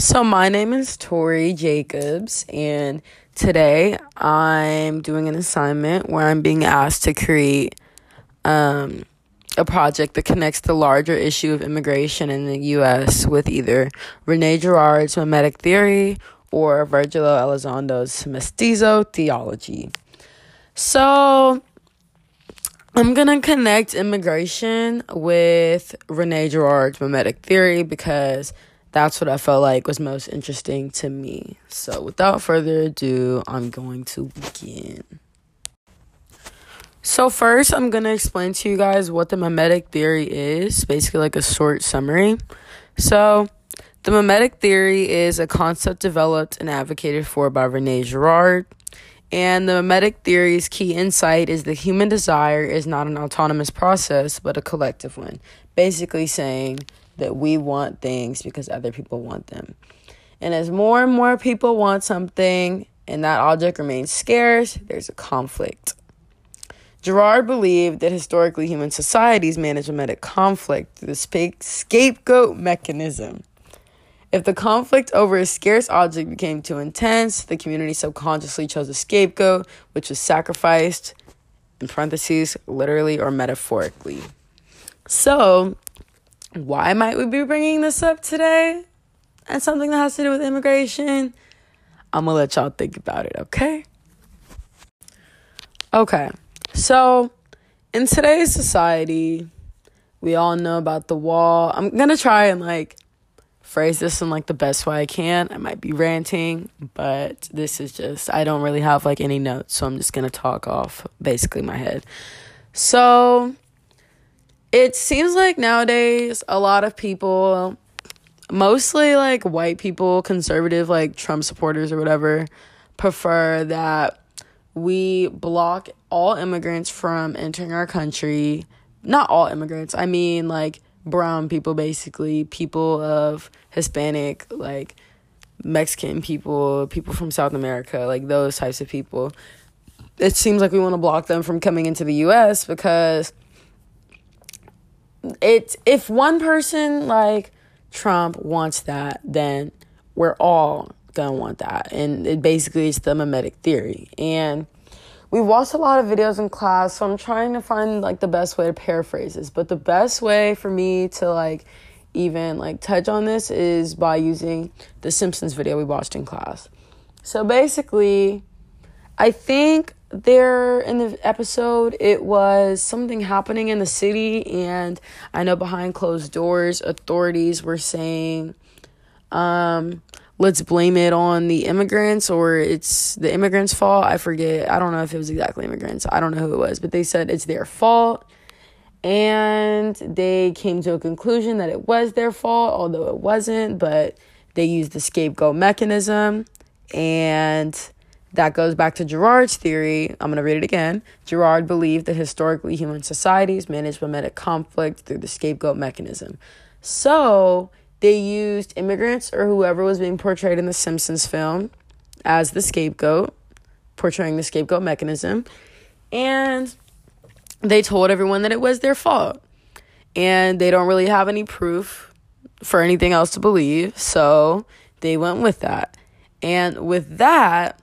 So, my name is Tori Jacobs, and today I'm doing an assignment where I'm being asked to create um, a project that connects the larger issue of immigration in the U.S. with either Rene Girard's mimetic theory or Virgilio Elizondo's mestizo theology. So, I'm gonna connect immigration with Rene Girard's mimetic theory because that's what I felt like was most interesting to me. So, without further ado, I'm going to begin. So, first, I'm going to explain to you guys what the mimetic theory is, basically, like a short summary. So, the mimetic theory is a concept developed and advocated for by Rene Girard. And the mimetic theory's key insight is that human desire is not an autonomous process, but a collective one. Basically, saying that we want things because other people want them. And as more and more people want something and that object remains scarce, there's a conflict. Girard believed that historically human societies manage mimetic conflict through the scapegoat mechanism. If the conflict over a scarce object became too intense, the community subconsciously chose a scapegoat, which was sacrificed, in parentheses, literally or metaphorically. So, why might we be bringing this up today? And something that has to do with immigration? I'm gonna let y'all think about it, okay? Okay, so in today's society, we all know about the wall. I'm gonna try and like phrase this in like the best way I can. I might be ranting, but this is just I don't really have like any notes, so I'm just gonna talk off basically my head. So it seems like nowadays a lot of people mostly like white people conservative like trump supporters or whatever prefer that we block all immigrants from entering our country. Not all immigrants i mean like brown people basically people of hispanic like mexican people people from south america like those types of people. It seems like we want to block them from coming into the us because it's if one person like Trump wants that, then we're all gonna want that. And it basically is the mimetic theory. And we watched a lot of videos in class, so I'm trying to find like the best way to paraphrase this. But the best way for me to like even like touch on this is by using the Simpsons video we watched in class. So basically, I think there in the episode it was something happening in the city and i know behind closed doors authorities were saying um let's blame it on the immigrants or it's the immigrants fault. I forget. I don't know if it was exactly immigrants. I don't know who it was but they said it's their fault. And they came to a conclusion that it was their fault although it wasn't but they used the scapegoat mechanism. And that goes back to Girard's theory. I'm going to read it again. Girard believed that historically human societies managed mimetic conflict through the scapegoat mechanism. So they used immigrants or whoever was being portrayed in the Simpsons film as the scapegoat, portraying the scapegoat mechanism. And they told everyone that it was their fault. And they don't really have any proof for anything else to believe. So they went with that. And with that,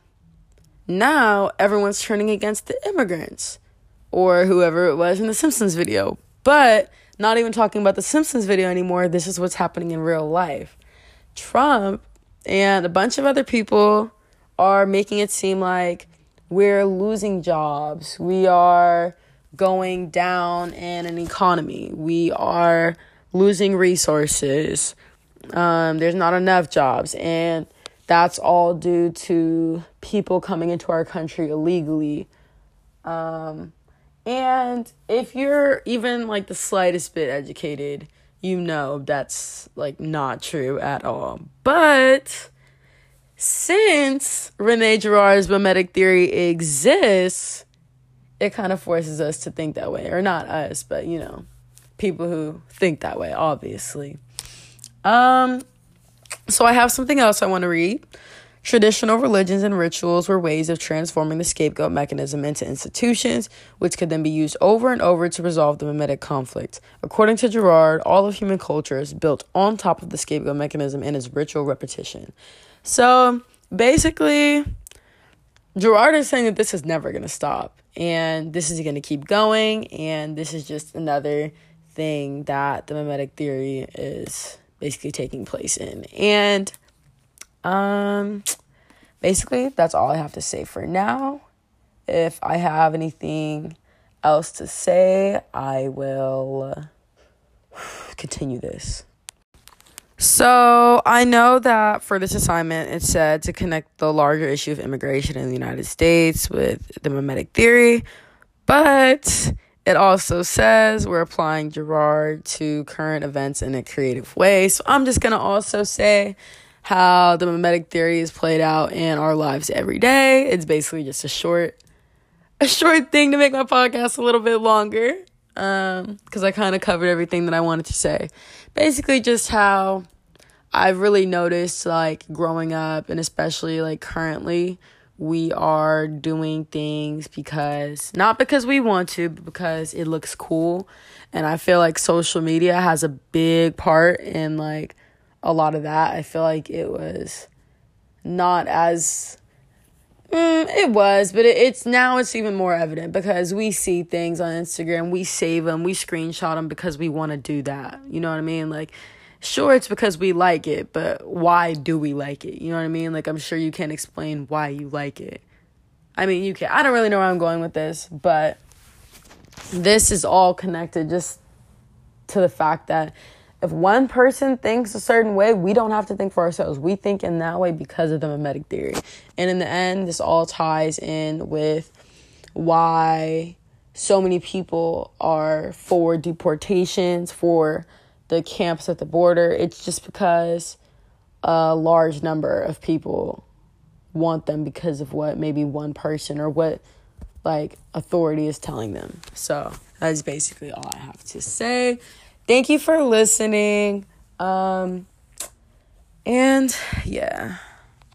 now everyone's turning against the immigrants or whoever it was in the Simpsons video. But not even talking about the Simpsons video anymore, this is what's happening in real life. Trump and a bunch of other people are making it seem like we're losing jobs. We are going down in an economy. We are losing resources. Um, there's not enough jobs. And that's all due to people coming into our country illegally. Um, and if you're even like the slightest bit educated, you know that's like not true at all. But since Rene Girard's mimetic theory exists, it kind of forces us to think that way. Or not us, but you know, people who think that way, obviously. Um, so I have something else I want to read Traditional religions and rituals were ways of transforming the scapegoat mechanism into institutions, which could then be used over and over to resolve the mimetic conflict. According to Girard, all of human culture is built on top of the scapegoat mechanism and its ritual repetition. So basically, Girard is saying that this is never going to stop and this is going to keep going, and this is just another thing that the mimetic theory is basically taking place in. And um, basically, that's all I have to say for now. If I have anything else to say, I will continue this. So, I know that for this assignment, it said to connect the larger issue of immigration in the United States with the mimetic theory, but it also says we're applying Girard to current events in a creative way. So, I'm just going to also say how the mimetic theory is played out in our lives every day. It's basically just a short a short thing to make my podcast a little bit longer. Um, because I kind of covered everything that I wanted to say. Basically, just how I've really noticed, like, growing up, and especially, like, currently, we are doing things because, not because we want to, but because it looks cool. And I feel like social media has a big part in, like, a lot of that. I feel like it was not as mm, it was, but it, it's now it's even more evident because we see things on Instagram, we save them, we screenshot them because we want to do that. You know what I mean? Like sure it's because we like it, but why do we like it? You know what I mean? Like I'm sure you can't explain why you like it. I mean, you can. I don't really know where I'm going with this, but this is all connected just to the fact that if one person thinks a certain way, we don't have to think for ourselves. We think in that way because of the mimetic theory. And in the end, this all ties in with why so many people are for deportations, for the camps at the border. It's just because a large number of people want them because of what maybe one person or what like authority is telling them. So that's basically all I have to say. Thank you for listening. Um, and yeah.